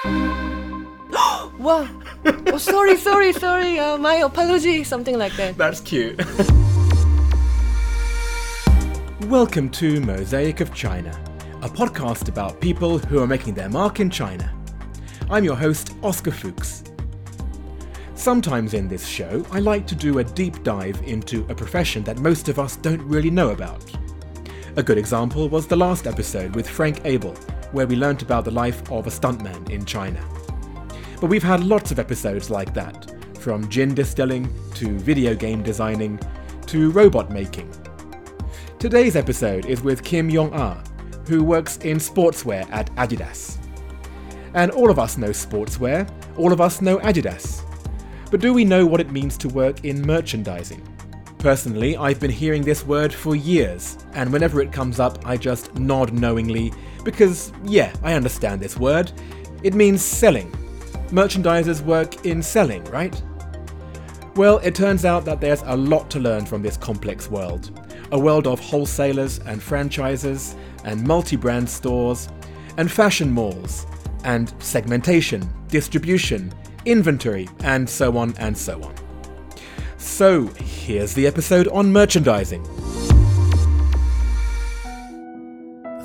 wow. Oh, sorry, sorry, sorry. Uh, my apology. Something like that. That's cute. Welcome to Mosaic of China, a podcast about people who are making their mark in China. I'm your host, Oscar Fuchs. Sometimes in this show, I like to do a deep dive into a profession that most of us don't really know about. A good example was the last episode with Frank Abel, where we learnt about the life of a stuntman in China. But we've had lots of episodes like that, from gin distilling to video game designing to robot making. Today's episode is with Kim Yong Ah, who works in sportswear at Adidas. And all of us know sportswear, all of us know Adidas. But do we know what it means to work in merchandising? Personally, I've been hearing this word for years, and whenever it comes up, I just nod knowingly because, yeah, I understand this word. It means selling. Merchandisers work in selling, right? Well, it turns out that there's a lot to learn from this complex world. A world of wholesalers and franchises, and multi brand stores, and fashion malls, and segmentation, distribution, inventory, and so on and so on. So, here's the episode on merchandising.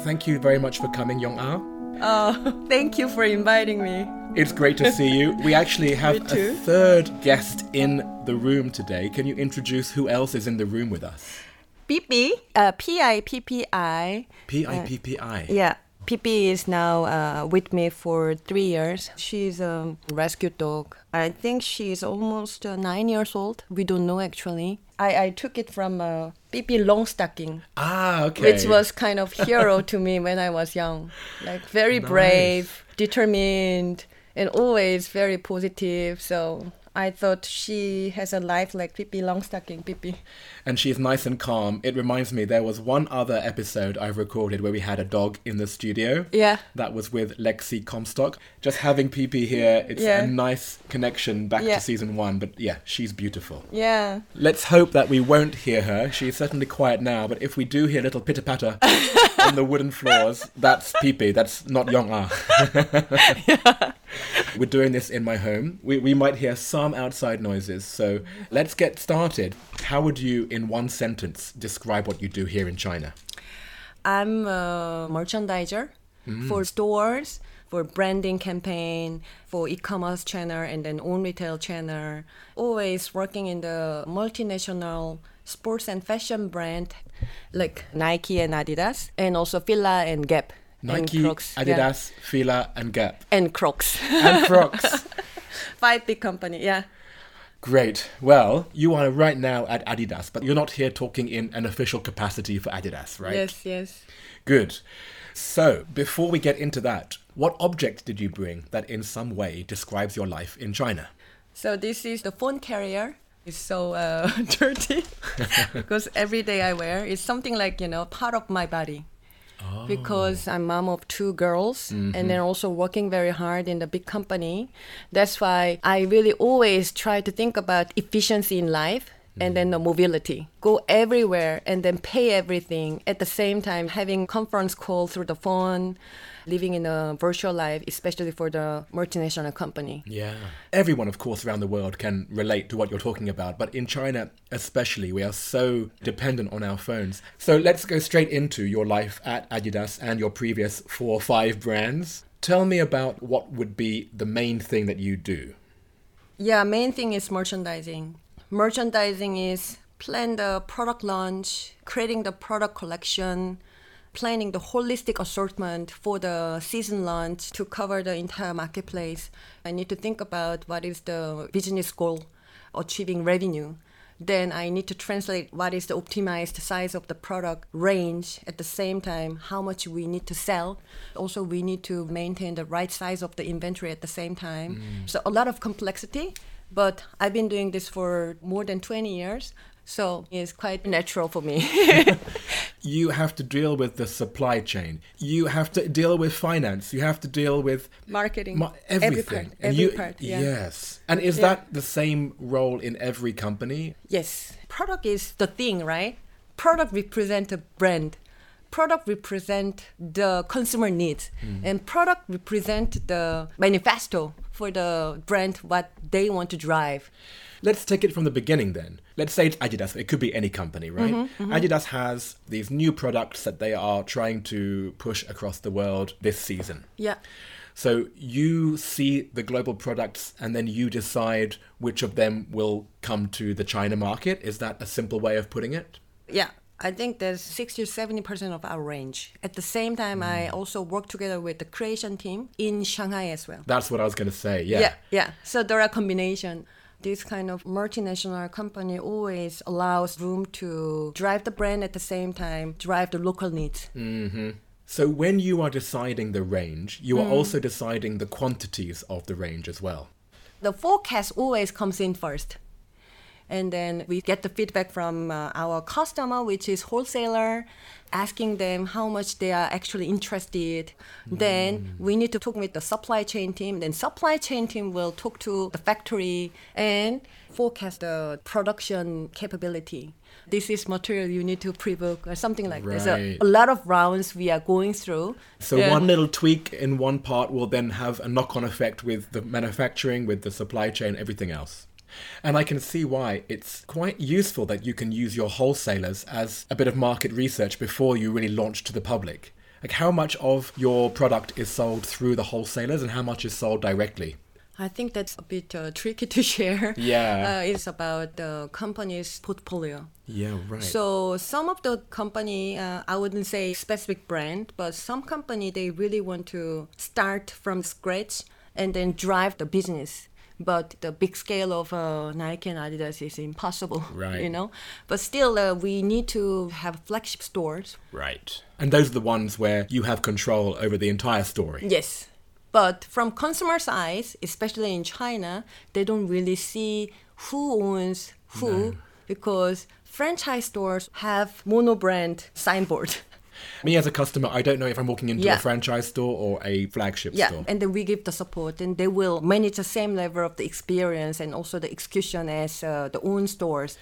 Thank you very much for coming, Yong Ah. Oh, thank you for inviting me. It's great to see you. We actually have a third guest in the room today. Can you introduce who else is in the room with us? Pippi, uh, P I P P I. P I P P I. Yeah. Pippi is now uh, with me for three years. She's a rescue dog. I think she's almost uh, nine years old. We don't know actually. I, I took it from uh, Pippi Longstocking, Ah, okay. which was kind of hero to me when I was young. Like very brave, determined, and always very positive. So I thought she has a life like Pippi Longstocking. Pippi. and she's nice and calm. It reminds me there was one other episode I've recorded where we had a dog in the studio. Yeah. That was with Lexi Comstock. Just having Pippi here, it's Yeah. a nice connection back Yeah. to season one. But yeah, she's beautiful. Yeah. Let's hope that we won't hear her. She's certainly quiet now, but if we do hear little pitter patter on the wooden floors, that's Pippi. That's not Yong Ah. yeah. We're doing this in my home. We, we might hear some outside noises, so let's get started. How would you, in one sentence, describe what you do here in China? I'm a merchandiser mm. for stores, for branding campaign, for e-commerce channel, and then own retail channel. Always working in the multinational sports and fashion brand like Nike and Adidas, and also Fila and Gap. Nike, and Crocs. yeah. Adidas, Fila, and Gap. And Crocs. And Crocs. Five big company, yeah. Great. Well, you are right now at Adidas, but you're not here talking in an official capacity for Adidas, right? Yes, yes. Good. So, before we get into that, what object did you bring that in some way describes your life in China? So this is the phone carrier. It's so uh, dirty because every day I wear it's something like you know part of my body. Because oh. I'm mom of two girls and mm-hmm. then also working very hard in the big company. That's why I really always try to think about efficiency in life and mm-hmm. then the mobility. Go everywhere and then pay everything at the same time having conference call through the phone, living in a virtual life, especially for the multinational company. Yeah. Everyone, of course, around the world can relate to what you're talking about, but in China especially, we are so dependent on our phones. So let's go straight into your life at Adidas and your previous four or five brands. Tell me about what would be the main thing that you do. Yeah, main thing is merchandising. Merchandising is plan the product launch, creating the product collection, planning the holistic assortment for the season launch to cover the entire marketplace. I need to think about what is the business goal, achieving revenue. Then I need to translate what is the optimized size of the product range at the same time, how much we need to sell. Also, we need to maintain the right size of the inventory at the same time. Mm. So, a lot of complexity, but I've been doing this for more than 20 years. So, it's quite natural for me. You have to deal with the supply chain. You have to deal with finance. You have to deal with Marketing, Ma- every everything. part, every you- part, yeah. Yes. And is Yeah. that the same role in every company? Yes, product is the thing, right? Product represent a brand, product represent the consumer needs mm. and product represent the manifesto for the brand what they want to drive. Let's take it from the beginning then. Let's say it's Adidas. It could be any company, right? Mm-hmm, mm-hmm. Adidas has these new products that they are trying to push across the world this season. Yeah. So you see the global products and then you decide which of them will come to the China market. Is that a simple way of putting it? Yeah. I think there's 60 to 70% of our range. At the same time, I mm. also work together with the creation team in Shanghai as well. That's what I was going to say. Yeah. yeah yeah so there are combination this kind of multinational company always allows room to drive the brand at the same time drive the local needs. So when you are deciding the range, you are also deciding the quantities of the range as well. the forecast always comes in first. And then we get the feedback from uh, our customer which is wholesaler asking them how much they are actually interested. Then we need to talk with the supply chain team. Then supply chain team will talk to the factory and forecast the production capability. This is material you need to pre-book or something like this. So a lot of rounds we are going through. So Yeah. one little tweak in one part will then have a knock-on effect with the manufacturing, with the supply chain, everything else. And I can see why it's quite useful that you can use your wholesalers as a bit of market research before you really launch to the public. Like how much of your product is sold through the wholesalers and how much is sold directly? I think that's a bit uh, tricky to share. Yeah. Uh, it's about the company's portfolio. Yeah, right. So some of the company, uh, I wouldn't say specific brand, but some company they really want to start from scratch and then drive the business. But the big scale of uh, Nike and Adidas is impossible, Right. you know. But still, uh, we need to have flagship stores. right. And those are the ones where you have control over the entire story. Yes. But from consumer's eyes, especially in China, they don't really see who owns who because franchise stores have mono brand signboard. Me as a customer, I don't know if I'm walking into Yeah. a franchise store or a flagship Yeah, store. and then we give the support, and they will manage the same level of the experience and also the execution as uh, the own stores.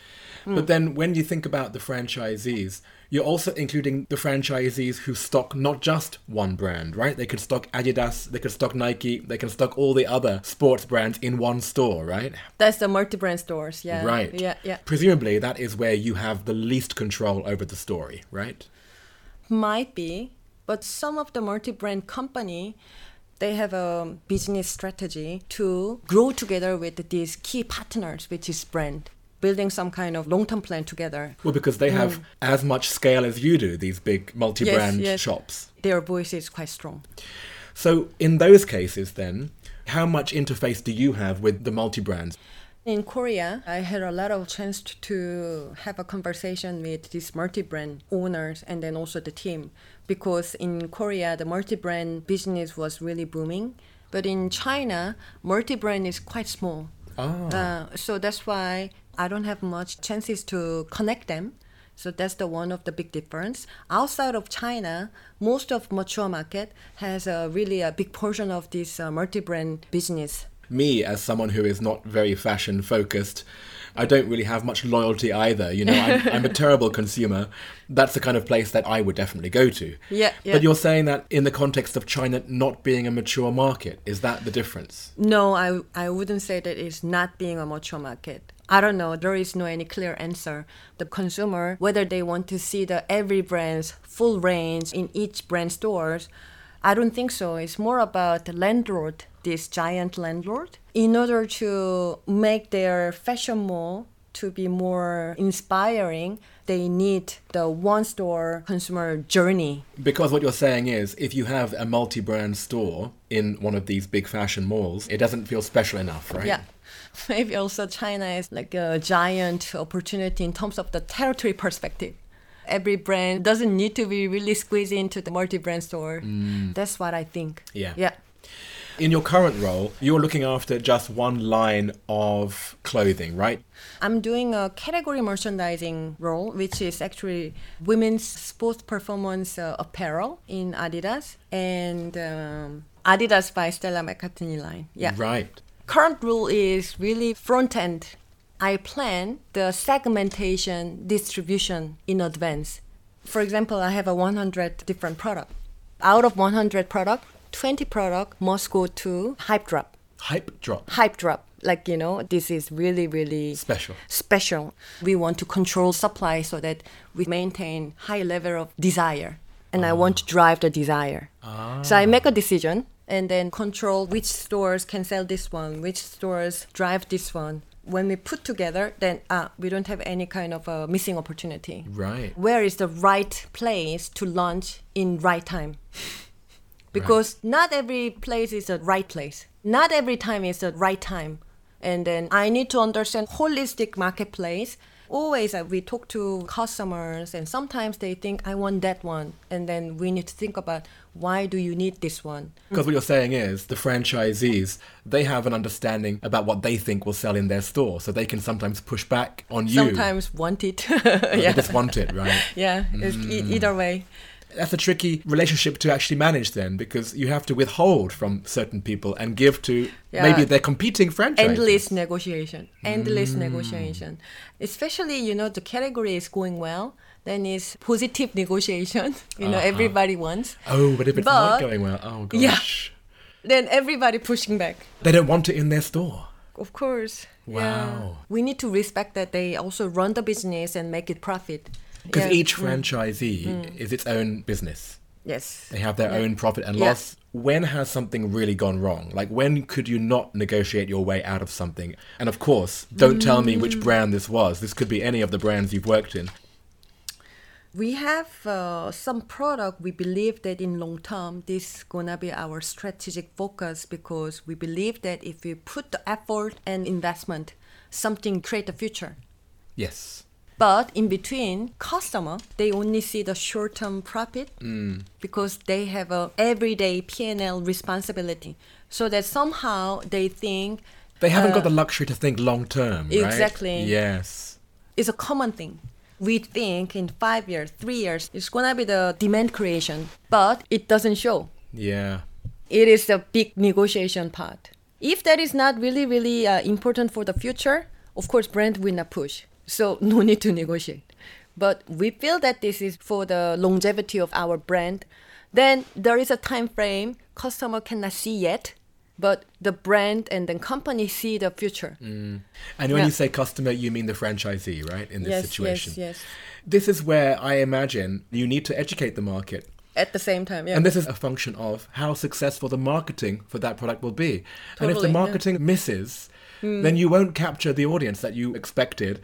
But then when you think about the franchisees, you're also including the franchisees who stock not just one brand, right? They could stock Adidas, they could stock Nike, they can stock all the other sports brands in one store, right? That's the multi-brand stores. Yeah. Right. Yeah, yeah. Presumably that is where you have the least control over the story, right? Might be, but some of the multi-brand company, they have a business strategy to grow together with these key partners, which is brand, building some kind of long-term plan together. Well, because they have mm. as much scale as you do, these big multi-brand yes. shops. Their voice is quite strong. So in those cases then, how much interface do you have with the multi-brands? In Korea, I had a lot of chance to have a conversation with these multi-brand owners and then also the team because in Korea the multi-brand business was really booming, but in China multi-brand is quite small. Ah. Uh, so that's why I don't have much chances to connect them. So that's the one of the big difference. Outside of China, most of mature market has a really a big portion of this uh, multi-brand business. Me as someone who is not very fashion focused i don't really have much loyalty either you know I'm, I'm a terrible consumer that's the kind of place that i would definitely go to Yeah, yeah. but you're saying that in the context of china not being a mature market is that the difference No, I, I wouldn't say that it's not being a mature market. I don't know. There is no any clear answer. The consumer, whether they want to see the every brand's full range in each brand stores, I don't think so. It's more about the landlord, this giant landlord, in order to make their fashion mall to be more inspiring. They need the one store consumer journey. because what you're saying is if you have a multi-brand store in one of these big fashion malls it doesn't feel special enough right Yeah. Maybe also China is like a giant opportunity in terms of the territory perspective. Every brand doesn't need to be really squeezed into the multi-brand store. That's what I think. Yeah. Yeah. in your current role you're looking after just one line of clothing right I'm doing a category merchandising role, which is actually women's sports performance uh, apparel in Adidas and um, Adidas by Stella McCartney line. Yeah. right current rule is really front end. I plan the segmentation distribution in advance For example, I have a 100 different product. Out of 100 product, 20 product must go to hype drop. Hype drop. Hype drop. Like, you know, this is really, really Special. special. We want to control supply so that we maintain high level of desire. And I want to drive the desire. Ah. So I make a decision and then control which stores can sell this one, which stores drive this one. When we put together, then ah, we don't have any kind of a missing opportunity. Right. Where is the right place to launch in right time? Because not every place is the right place. Not every time is the right time. And then I need to understand holistic marketplace. Always uh, we talk to customers and sometimes they think I want that one. And then we need to think about why do you need this one? Because what you're saying is the franchisees, they have an understanding about what they think will sell in their store. So they can sometimes push back on you. Sometimes want it. They yeah. just want it, right? Yeah, it's e- either way. That's a tricky relationship to actually manage then because you have to withhold from certain people and give to Yeah. maybe their competing franchises. endless negotiation endless hmm. negotiation especially you know the category is going well then it's positive negotiation you know uh-huh. everybody wants Oh, but if it's not going well, oh gosh. Yeah. then everybody pushing back They don't want it in their store. of course Wow. yeah. we need to respect that they also run the business and make it profit Because Yeah. Mm. each franchisee is its own business. yes They have their Yeah. own profit and Yeah. loss. When has something really gone wrong? Like, when could you not negotiate your way out of something? And of course, don't tell me Mm. which brand this was. This could be any of the brands you've worked in. We have uh, some product. We believe that in long term, this is gonna be our strategic focus because we believe that if we put the effort and investment, something create the future. Yes. But in between, customer they only see the short term profit because they have a everyday P and L responsibility. So that somehow they think They haven't got the luxury to think long term, right? Uh, Exactly. Yes. it's a common thing. We think in five years, three years, it's gonna be the demand creation, but it doesn't show. Yeah. It is the big negotiation part. If that is not really, really uh, important for the future, of course, brand will not push. So no need to negotiate. But we feel that this is for the longevity of our brand. Then there is a time frame customer cannot see yet, but the brand and the company see the future. And when Yeah. you say customer, you mean the franchisee, right? In this Yes, situation. yes, yes. This is where I imagine you need to educate the market. At the same time, yeah. And this is a function of how successful the marketing for that product will be. Totally, and if the marketing yeah. Hmm. Marketing then you won't capture the audience that you expected.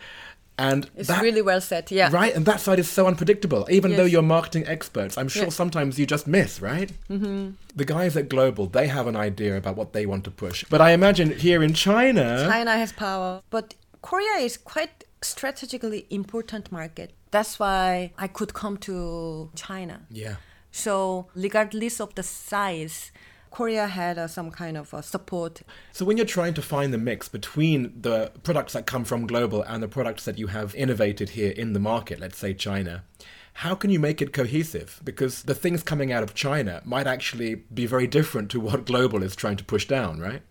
And it's that, really well said. Yeah. right, and that side is so unpredictable. Even though you're marketing experts, I'm sure Yeah. sometimes you just miss, right? Mm-hmm. The guys at Global, they have an idea about what they want to push. But I imagine here in China, China has power, but Korea is quite strategically important market. That's why I could come to China. yeah, So regardless of the size, Korea had uh, some kind of uh, support. So when you're trying to find the mix between the products that come from global and the products that you have innovated here in the market, let's say China, how can you make it cohesive? Because the things coming out of China might actually be very different to what global is trying to push down, right?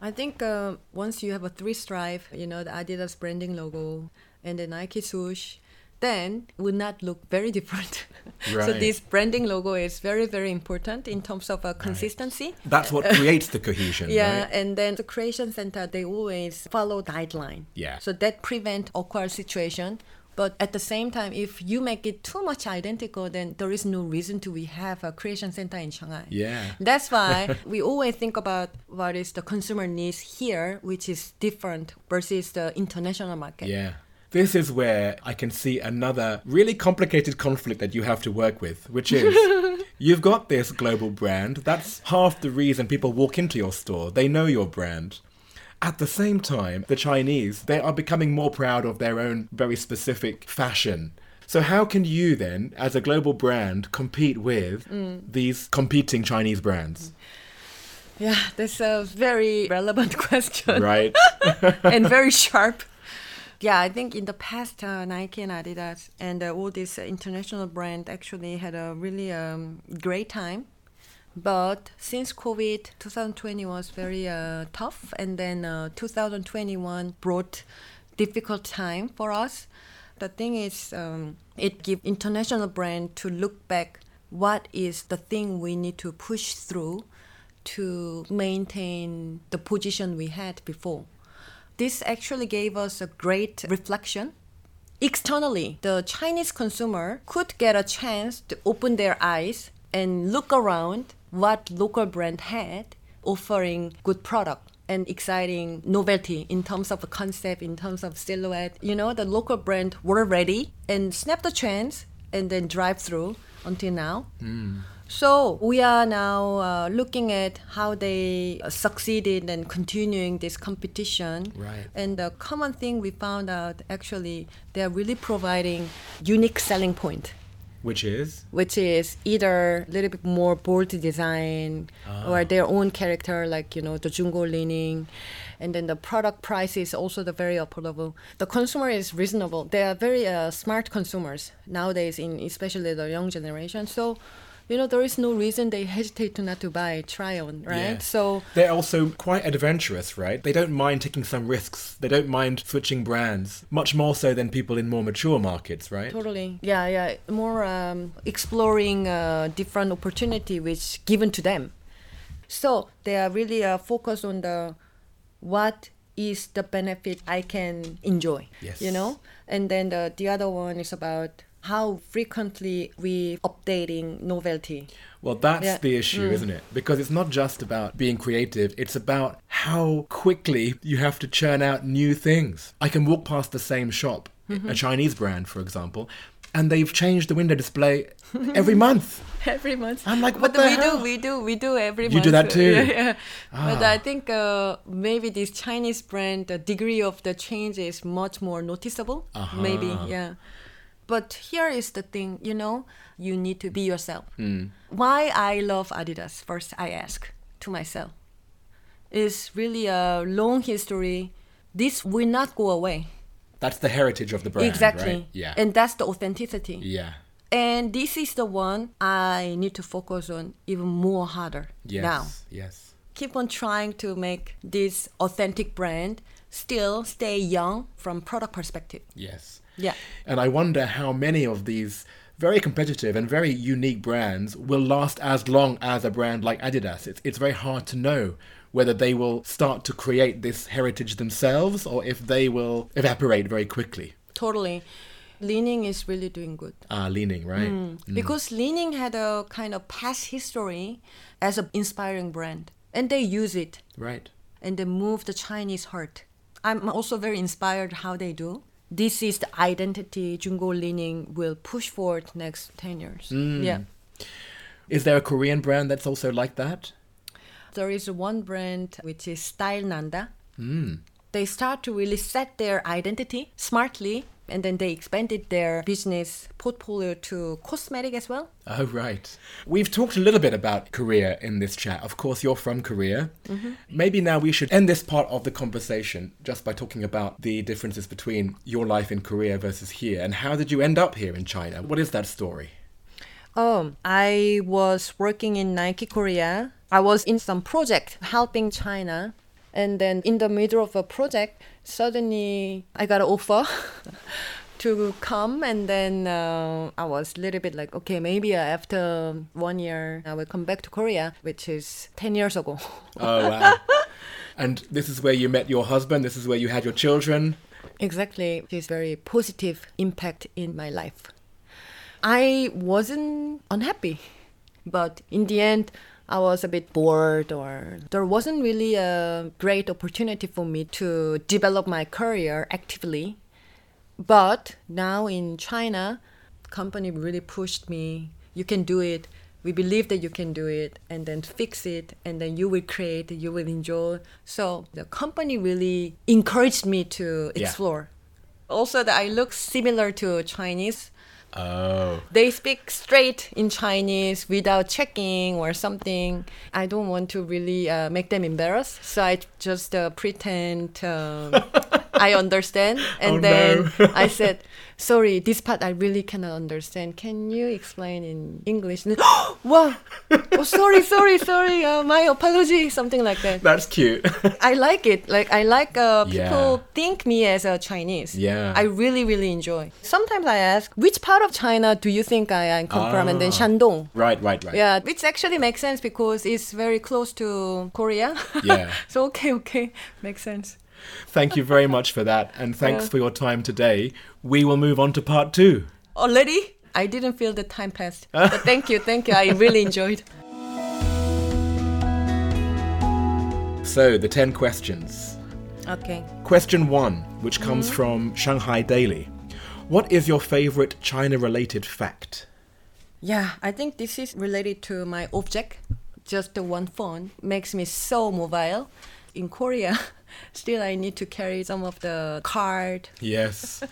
I think uh, once you have a three stripe, you know, the Adidas branding logo and the Nike swoosh, then would not look very different. Right. so this branding logo is very, very important in terms of uh, consistency. That's what creates the cohesion, Yeah, right? and then the creation center they always follow guideline. Yeah. So that prevent awkward situation. But at the same time, if you make it too much identical, then there is no reason to we have a creation center in Shanghai. Yeah. That's why we always think about what is the consumer needs here, which is different versus the international market. Yeah. This is where I can see another really complicated conflict that you have to work with, which is you've got this global brand. That's half the reason people walk into your store. They know your brand. At the same time, the Chinese, they are becoming more proud of their own very specific fashion. So how can you then, as a global brand, compete with mm. these competing Chinese brands? Yeah, that's a very relevant question Right? and very sharp. Yeah, I think in the past, uh, Nike and Adidas and uh, all these international brand actually had a really um, great time. But since COVID, 2020 was very uh, tough, and then uh, 2021 brought difficult time for us. The thing is, um, it gives international brand to look back. What is the thing we need to push through to maintain the position we had before? This actually gave us a great reflection. Externally, the Chinese consumer could get a chance to open their eyes and look around what local brand had offering good product and exciting novelty in terms of concept, in terms of silhouette. You know, the local brand were ready and snap the chance and then drive through until now. Hmm. So we are now uh, looking at how they uh, succeeded and continuing this competition. Right. And the common thing we found out actually they are really providing unique selling point Which is? which is either a little bit more bold design or their own character, like you know the Zhongguo Li-Ning, and then the product price is also the very affordable. The consumer is reasonable. They are very uh, smart consumers nowadays, in especially the young generation. So. You know, there is no reason they hesitate to not to buy, try on, right? Yeah. So They're also quite adventurous, right? They don't mind taking some risks. They don't mind switching brands, much more so than people in more mature markets, right? Totally. Yeah, yeah. More um, exploring uh, different opportunity which given to them. So they are really uh, focused on the what is the benefit I can enjoy. Yes. You know, and then the the other one is about how frequently we updating novelty. Well, that's Yeah. the issue, isn't it? Because it's not just about being creative, it's about how quickly you have to churn out new things. I can walk past the same shop, a Chinese brand, for example, and they've changed the window display every month. every month. I'm like, what but the we hell? do, we do, we do every You month. You do that too? Yeah, yeah. But Ah. I think uh, maybe this Chinese brand, the degree of the change is much more noticeable. Maybe, Uh-huh. yeah. But here is the thing, you know, you need to be yourself. Hmm. Why I love Adidas, first I ask to myself, It's really a long history. This will not go away. That's the heritage of the brand, exactly. right? Yeah. And that's the authenticity. yeah. And this is the one I need to focus on even more harder Yes. now. Yes. Keep on trying to make this authentic brand still stay young from product perspective. Yes. Yeah. And I wonder how many of these very competitive and very unique brands will last as long as a brand like Adidas. It's, it's very hard to know whether they will start to create this heritage themselves or if they will evaporate very quickly. Totally. Li-Ning is really doing good. Ah, Li-Ning, right? Because Li-Ning had a kind of past history as an inspiring brand. And they use it Right. and they move the Chinese heart. I'm also very inspired how they do. This is the identity Zhongguo Li-Ning will push forward next 10 years. Yeah. Is there a Korean brand that's also like that? There is one brand which is Style Nanda. Mm. They start to really set their identity smartly and then they expanded their business portfolio to cosmetic as well. Oh, right. We've talked a little bit about Korea in this chat. Of course, you're from Korea. Mm-hmm. Maybe now we should end this part of the conversation just by talking about the differences between your life in Korea versus here. And how did you end up here in China? What is that story? Oh, I was working in Nike Korea. I was in some project helping China. And then in the middle of a project, suddenly I got an offer to come. And then uh, I was a little bit like, okay, maybe after one year, I will come back to Korea, which is 10 years ago. Oh, wow. and this is where you met your husband. This is where you had your children. Exactly. It's very positive impact in my life. I wasn't unhappy, but in the end, I was a bit bored, or there wasn't really a great opportunity for me to develop my career actively. But now in China, company really pushed me. You can do it. We believe that you can do it, and then fix it, and then you will create. You will enjoy. So the company really encouraged me to Yeah. explore. Also, that I look similar to Chinese. Oh. They speak straight in Chinese without checking or something. I don't want to really uh, make them embarrassed, so I just uh, pretend. Um, I understand. And Oh, then no. I said, sorry, this part I really cannot understand. Can you explain in English? And wow. Oh, sorry, sorry, sorry. Uh, my apology. Something like that. That's cute. I like it. Like I like uh, people Yeah. think me as a Chinese. Yeah. I really really enjoy. Sometimes I ask, which part of China do you think I, I come from? And then Ah. Shandong. right, right, right. Yeah, which actually makes sense because it's very close to Korea. Yeah. so okay, okay, makes sense. Thank you very much for that, and thanks Yeah. for your time today. We will move on to part two. Already? I didn't feel the time passed. But thank you, thank you. I really enjoyed. So, the 10 questions. Okay. Question one, which comes mm-hmm. from Shanghai Daily. What is your favorite China related fact? Yeah, I think this is related to my object. Just the one phone makes me so mobile. In Korea, still I need to carry some of the card. Yes.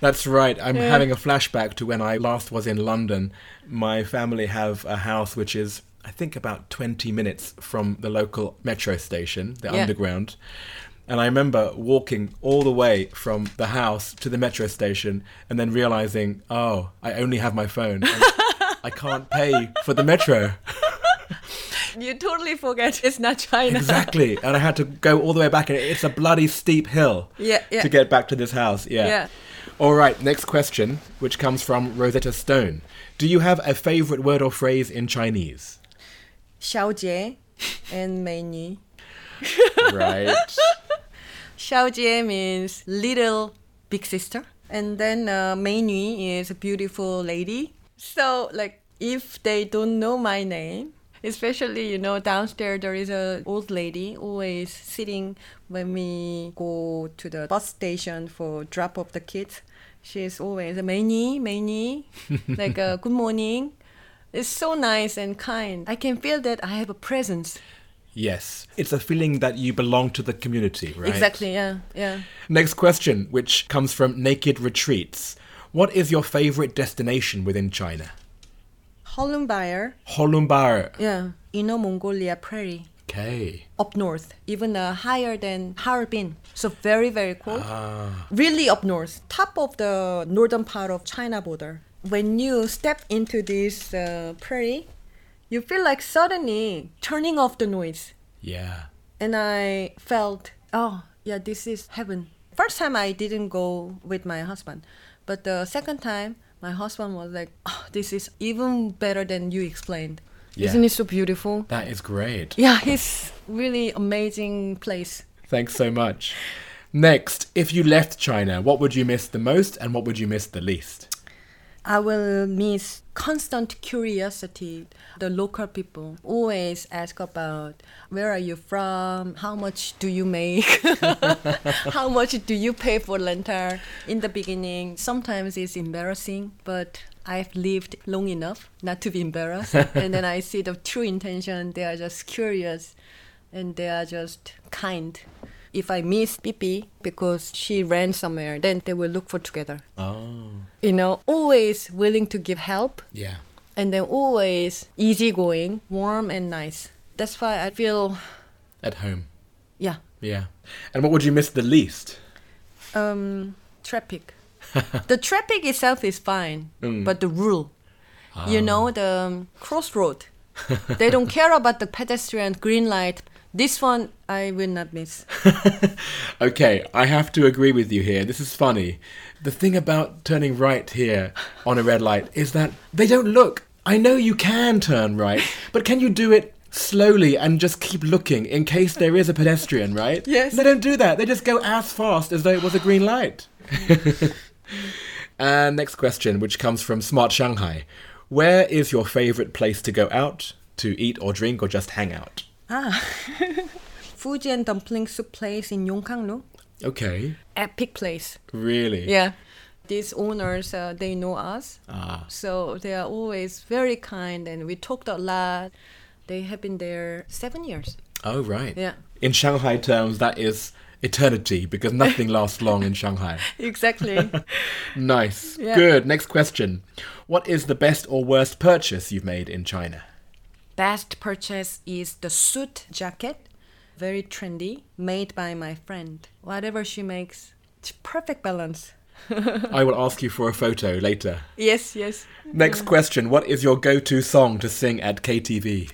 That's right. I'm having a flashback to when I last was in London. My family have a house which is, I think, about 20 minutes from the local metro station, the Yeah. underground. And I remember walking all the way from the house to the metro station and then realizing, oh, I only have my phone. I can't pay for the metro. You totally forget it's not China. Exactly. And I had to go all the way back, and it's a bloody steep hill Yeah, yeah. to get back to this house. Yeah. Yeah. All right, next question, which comes from Rosetta Stone. Do you have a favorite word or phrase in Chinese? Xiaojie and Meini. Right. Xiaojie means little big sister. And then uh, Meinui is a beautiful lady. So, like, if they don't know my name, especially, you know, downstairs there is a old lady always sitting when we go to the bus station for drop off the kids. She's always a Meini, Meini, like uh, good morning. It's so nice and kind. I can feel that I have a presence. yes. It's a feeling that you belong to the community, right? Exactly, yeah, yeah. Next question, which comes from Naked Retreats. What is your favorite destination within China? Hulunbuir, Hulunbuir. yeah, Inner Mongolia Prairie. Okay. up north, even uh, higher than Harbin. So very, very cold. Ah. Really up north, top of the northern part of China border. When you step into this uh, prairie, you feel like suddenly turning off the noise. Yeah. And I felt, oh, yeah, this is heaven. First time I didn't go with my husband, but the second time, my husband was like, oh, this is even better than you explained. Yeah. Isn't it so beautiful? That is great. Yeah, it's really amazing place. Thanks so much. Next, if you left China, what would you miss the most and what would you miss the least? I will miss constant curiosity. The local people always ask about where are you from, how much do you make, how much do you pay for rental. In the beginning, sometimes it's embarrassing, but I've lived long enough not to be embarrassed. and then I see the true intention. They are just curious, and they are just kind. If I miss Pippi because she ran somewhere, then they will look for together Oh. you know, always willing to give help Yeah. and then always easygoing, warm and nice. That's why I feel, At home. yeah, Yeah. And what would you miss the least? um, traffic. the traffic itself is fine, Mm. but the rule, you know, the um, crossroad, they don't care about the pedestrian green light. This one I will not miss. Okay, I have to agree with you here. This is funny. The thing about turning right here on a red light is that they don't look. I know you can turn right, but can you do it slowly and just keep looking in case there is a pedestrian, right? Yes. They don't do that. They just go as fast as though it was a green light. and next question, which comes from Smart Shanghai. Where is your favorite place to go out, to eat or drink or just hang out? Fujian dumpling soup place in Yongkanglu, Okay. epic place. Really? Yeah. These owners, uh, they know us. Ah. So they are always very kind and we talked a lot. They have been there seven years. Oh, right. Yeah. In Shanghai terms, that is eternity because nothing lasts long in Shanghai. Exactly. Nice. Yeah. Good. Next question. What is the best or worst purchase you've made in China? Best purchase is the suit jacket. very trendy, made by my friend. Whatever she makes, it's perfect balance. I will ask you for a photo later. Yes, yes. Next question What is your go to song to sing at KTV?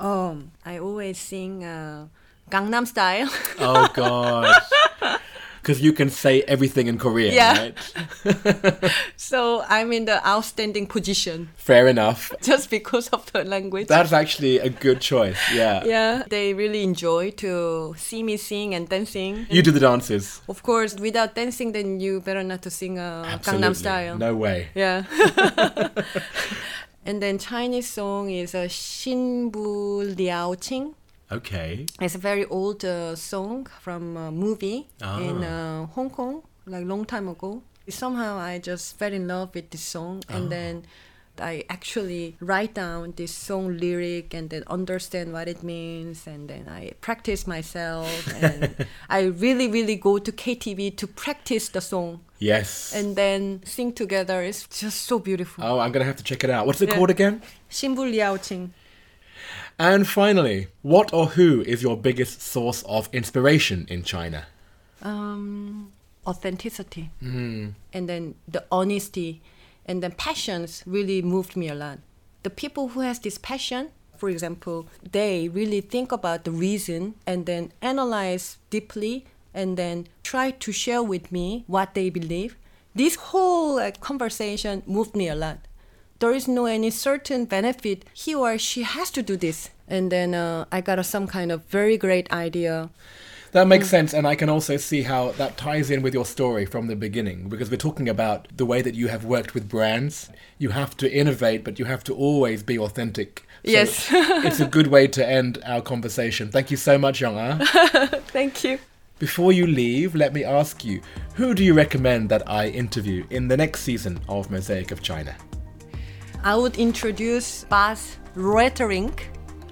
Um, I always sing uh, Gangnam Style. Oh, God. Because you can say everything in Korean, Yeah. right? so I'm in the outstanding position Fair enough. just because of the language. That's actually a good choice. Yeah. yeah, they really enjoy to see me sing and dancing. You do the dances. Of course, without dancing, then you better not to sing uh, Absolutely. Gangnam Style. No way. Yeah. and then Chinese song is a Xin Bu Liao Qing. Okay. It's a very old uh, song from a movie in Ah. uh, Hong Kong, like long time ago. Somehow I just fell in love with this song, and then I actually write down this song lyric and then understand what it means, and then I practice myself, and I really, really go to KTV to practice the song, Yes. and then sing together. It's just so beautiful. oh, I'm going to have to check it out. What's it Yeah. called again? Xin Bu Liao Qing. And finally, what or who is your biggest source of inspiration in China? um, authenticity. And then the honesty and then passions really moved me a lot. The people who has this passion for example they really think about the reason and then analyze deeply and then try to share with me what they believe. This whole uh, conversation moved me a lot there is no any certain benefit he or she has to do this and then uh, i got a, some kind of very great idea That Mm. makes sense, and I can also see how that ties in with your story from the beginning because we're talking about the way that you have worked with brands. You have to innovate, but you have to always be authentic. So Yes. it's a good way to end our conversation. Thank you so much, Young Ah. thank you Before you leave, let me ask you who do you recommend that I interview in the next season of Mosaic of China? I would introduce Bas Rueterink.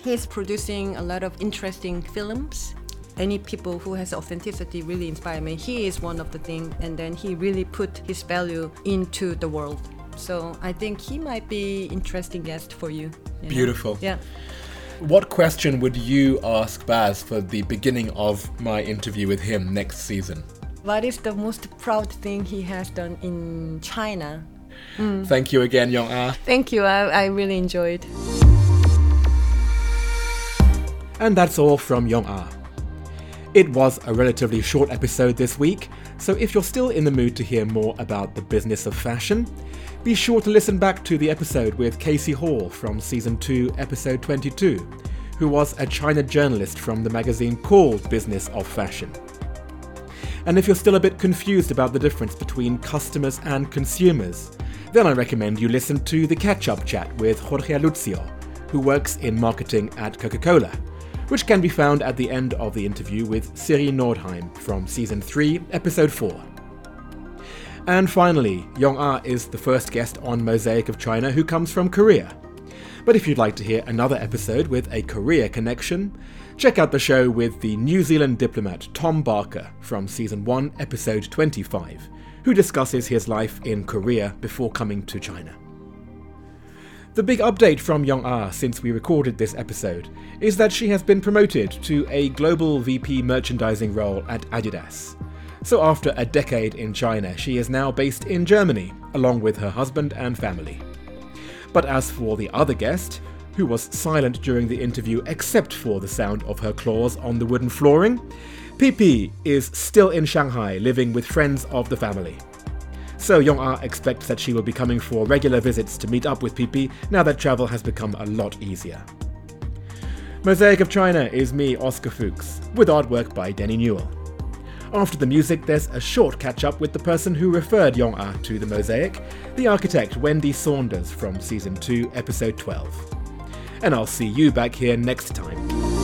He's producing a lot of interesting films. Any people who has authenticity really inspire me. He is one of the thing, and then he really put his value into the world. So I think he might be interesting guest for you. you know? Beautiful. Yeah. What question would you ask Baz for the beginning of my interview with him next season? What is the most proud thing he has done in China? Thank you again, Yong Ah. Thank you. I, I really enjoyed. And that's all from Yong Ah. It was a relatively short episode this week, so if you're still in the mood to hear more about the business of fashion, be sure to listen back to the episode with Casey Hall from season 2, episode 22, who was a China journalist from the magazine called Business of Fashion. And if you're still a bit confused about the difference between customers and consumers, then I recommend you listen to the catch up chat with Jorge Lucio, who works in marketing at Coca Cola, which can be found at the end of the interview with Siri Nordheim from season 3, episode 4. And finally, Yong Ah is the first guest on Mosaic of China who comes from Korea. But if you'd like to hear another episode with a Korea connection, check out the show with the New Zealand diplomat Tom Barker from season 1, episode 25, who discusses his life in Korea before coming to China. The big update from Young Ah since we recorded this episode is that she has been promoted to a global VP merchandising role at Adidas. So after a decade in China, she is now based in Germany, along with her husband and family. But as for the other guest, who was silent during the interview except for the sound of her claws on the wooden flooring, Pippi is still in Shanghai living with friends of the family. So Yong Ah expects that she will be coming for regular visits to meet up with Pippi now that travel has become a lot easier. Mosaic of China is me, Oscar Fuchs, with artwork by Denny Newell. After the music, there's a short catch up with the person who referred Yong Ah to the mosaic, the architect Wendy Saunders from season 2, episode 12. And I'll see you back here next time.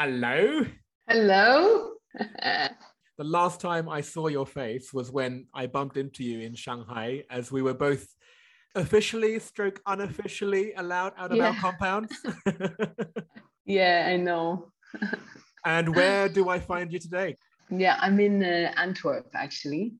Hello. Hello. The last time I saw your face was when I bumped into you in Shanghai as we were both officially stroke unofficially allowed out of our Yeah. compounds. yeah, I know. and where do I find you today? Yeah, I'm in uh, Antwerp actually.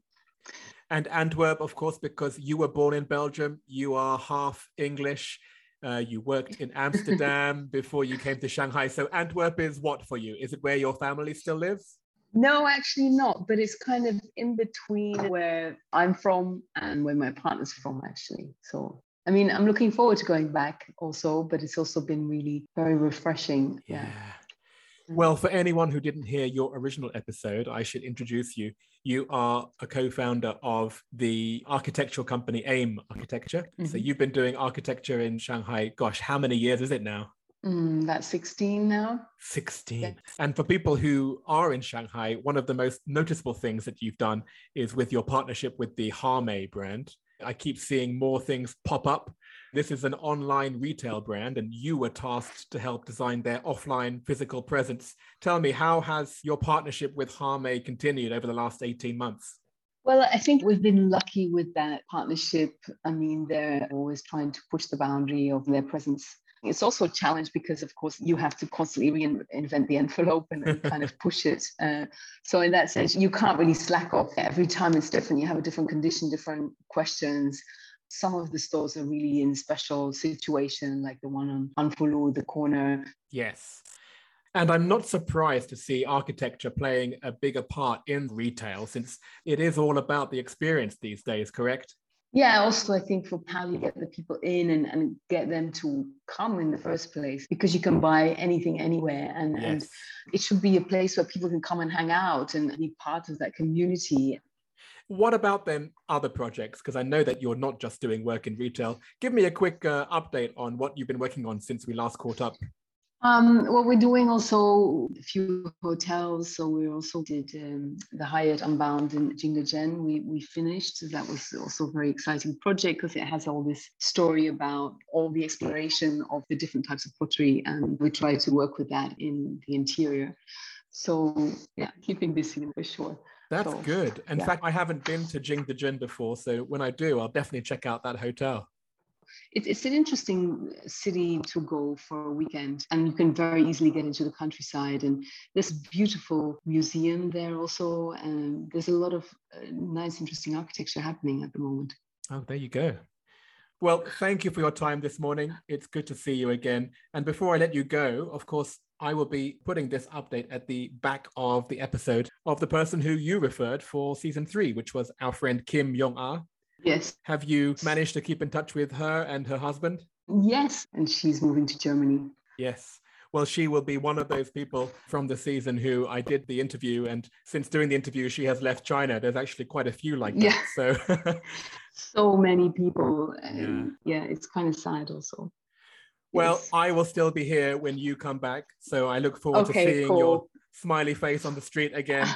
And Antwerp, of course, because you were born in Belgium, you are half English. Uh, you worked in Amsterdam before you came to Shanghai. So Antwerp is what for you? Is it where your family still lives? No, actually not. But it's kind of in between where I'm from and where my partner's from, actually. So I mean, I'm looking forward to going back also, but it's also been really very refreshing. Yeah. yeah. Well, for anyone who didn't hear your original episode, I should introduce you. You are a co founder of the architectural company AIM Architecture. Mm-hmm. So you've been doing architecture in Shanghai. Gosh, how many years is it now? Mm, that's 16 now. 16. Yeah. And for people who are in Shanghai, one of the most noticeable things that you've done is with your partnership with the Harmay brand. I keep seeing more things pop up. This is an online retail brand, and you were tasked to help design their offline physical presence. Tell me, how has your partnership with Harmay continued over the last 18 months? Well, I think we've been lucky with that partnership. I mean, they're always trying to push the boundary of their presence it's also a challenge because, of course, you have to constantly reinvent the envelope and, and kind of push it. Uh, so, in that sense, you can't really slack off. Every time it's different. You have a different condition, different questions. Some of the stores are really in special situation, like the one on Anfulu, the corner. Yes. And I'm not surprised to see architecture playing a bigger part in retail since it is all about the experience these days, correct? Yeah, also I think for how you get the people in and, and get them to come in the first place because you can buy anything anywhere and, yes. and it should be a place where people can come and hang out and be part of that community. What about then other projects? Because I know that you're not just doing work in retail. Give me a quick uh, update on what you've been working on since we last caught up. Um, well, we're doing also a few hotels. So we also did um, the Hyatt Unbound in Jingdezhen. We we finished. So that was also a very exciting project because it has all this story about all the exploration of the different types of pottery, and we try to work with that in the interior. So yeah, keeping busy for sure. That's so, good. In yeah. fact, I haven't been to Jingdezhen before, so when I do, I'll definitely check out that hotel it, it's an interesting city to go for a weekend and you can very easily get into the countryside and there's a beautiful museum there also and there's a lot of uh, nice interesting architecture happening at the moment oh there you go well, thank you for your time this morning. It's good to see you again. And before I let you go, of course, I will be putting this update at the back of the episode of the person who you referred for season three, which was our friend Kim Yong Ah. Yes. Have you managed to keep in touch with her and her husband? Yes, and she's moving to Germany. Yes. Well, she will be one of those people from the season who I did the interview, and since doing the interview, she has left China. There's actually quite a few like that. Yeah. So, so many people. And yeah. yeah, it's kind of sad also. Well, yes. I will still be here when you come back. So I look forward okay, to seeing cool. your smiley face on the street again.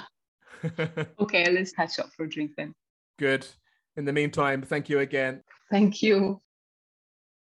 okay, let's catch up for a drink then. Good. In the meantime, thank you again. Thank you.